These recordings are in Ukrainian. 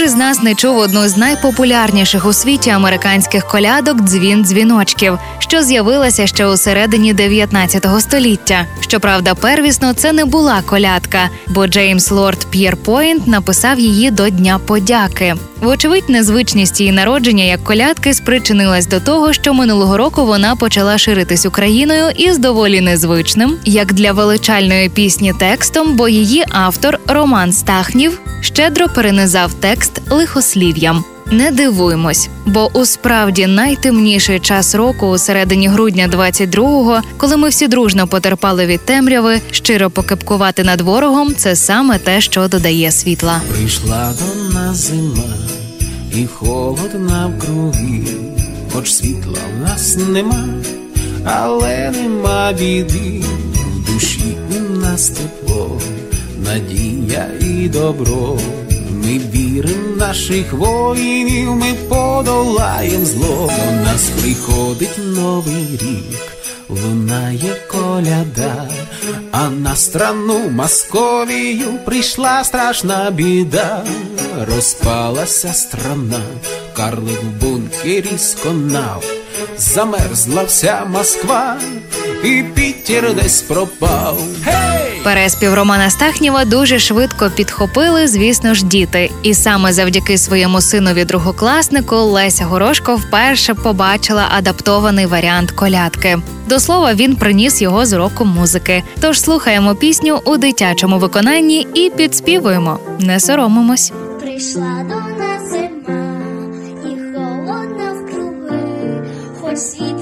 Ж із нас не чув одну з найпопулярніших у світі американських колядок дзвін дзвіночків, що з'явилася ще у середині 19 століття. Щоправда, первісно це не була колядка, бо Джеймс Лорд П'єрпойнт написав її до Дня подяки. Вочевидь, незвичність її народження як колядки спричинилась до того, що минулого року вона почала ширитись Україною із доволі незвичним, як для величальної пісні текстом, бо її автор Роман Стахнів щедро перенизав текст лихослів'ям. Не дивуймось, бо у справді найтемніший час року, у середині грудня 22-го, коли ми всі дружно потерпали від темряви, щиро покипкувати над ворогом це саме те, що додає світла. Прийшла до нас зима, і холод навкруги, хоч світла в нас нема, але нема біди, в душі у нас тепло, надія і добро. Ми вірим в наших воїнів, ми подолаєм зло. До нас приходить новий рік, лунає коляда, а на страну Московію прийшла страшна біда, розпалася страна, карлик в бункері сконав, замерзла вся Москва, і Пітер десь пропав. Переспів Романа Стахнєва дуже швидко підхопили, звісно ж, діти. І саме завдяки своєму синові другокласнику Леся Горошко вперше побачила адаптований варіант колядки. До слова, він приніс його з уроку музики. Тож слухаємо пісню у дитячому виконанні і підспівуємо. Не соромимось. Прийшла до нас зима, і холодно вкруги, хоч світла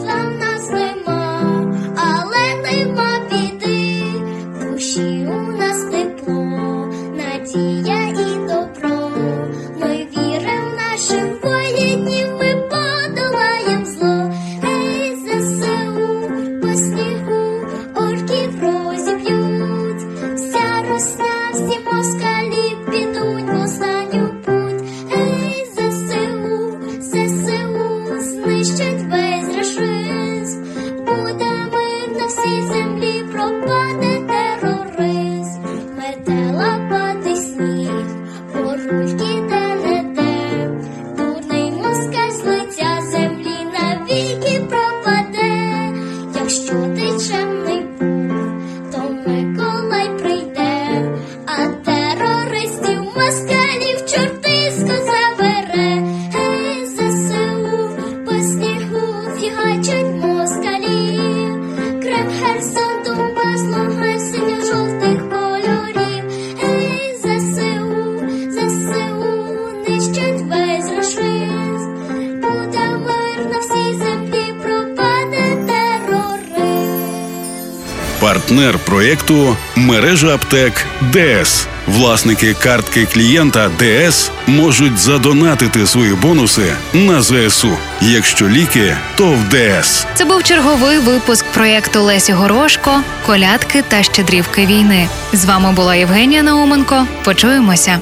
什么？Партнер проєкту мережа аптек ДС. Власники картки клієнта ДС можуть задонатити свої бонуси на ЗСУ. Якщо ліки, то в ДС. Це був черговий випуск проєкту Лесі Горошко, колядки та щедрівки війни. З вами була Євгенія Науменко. Почуємося.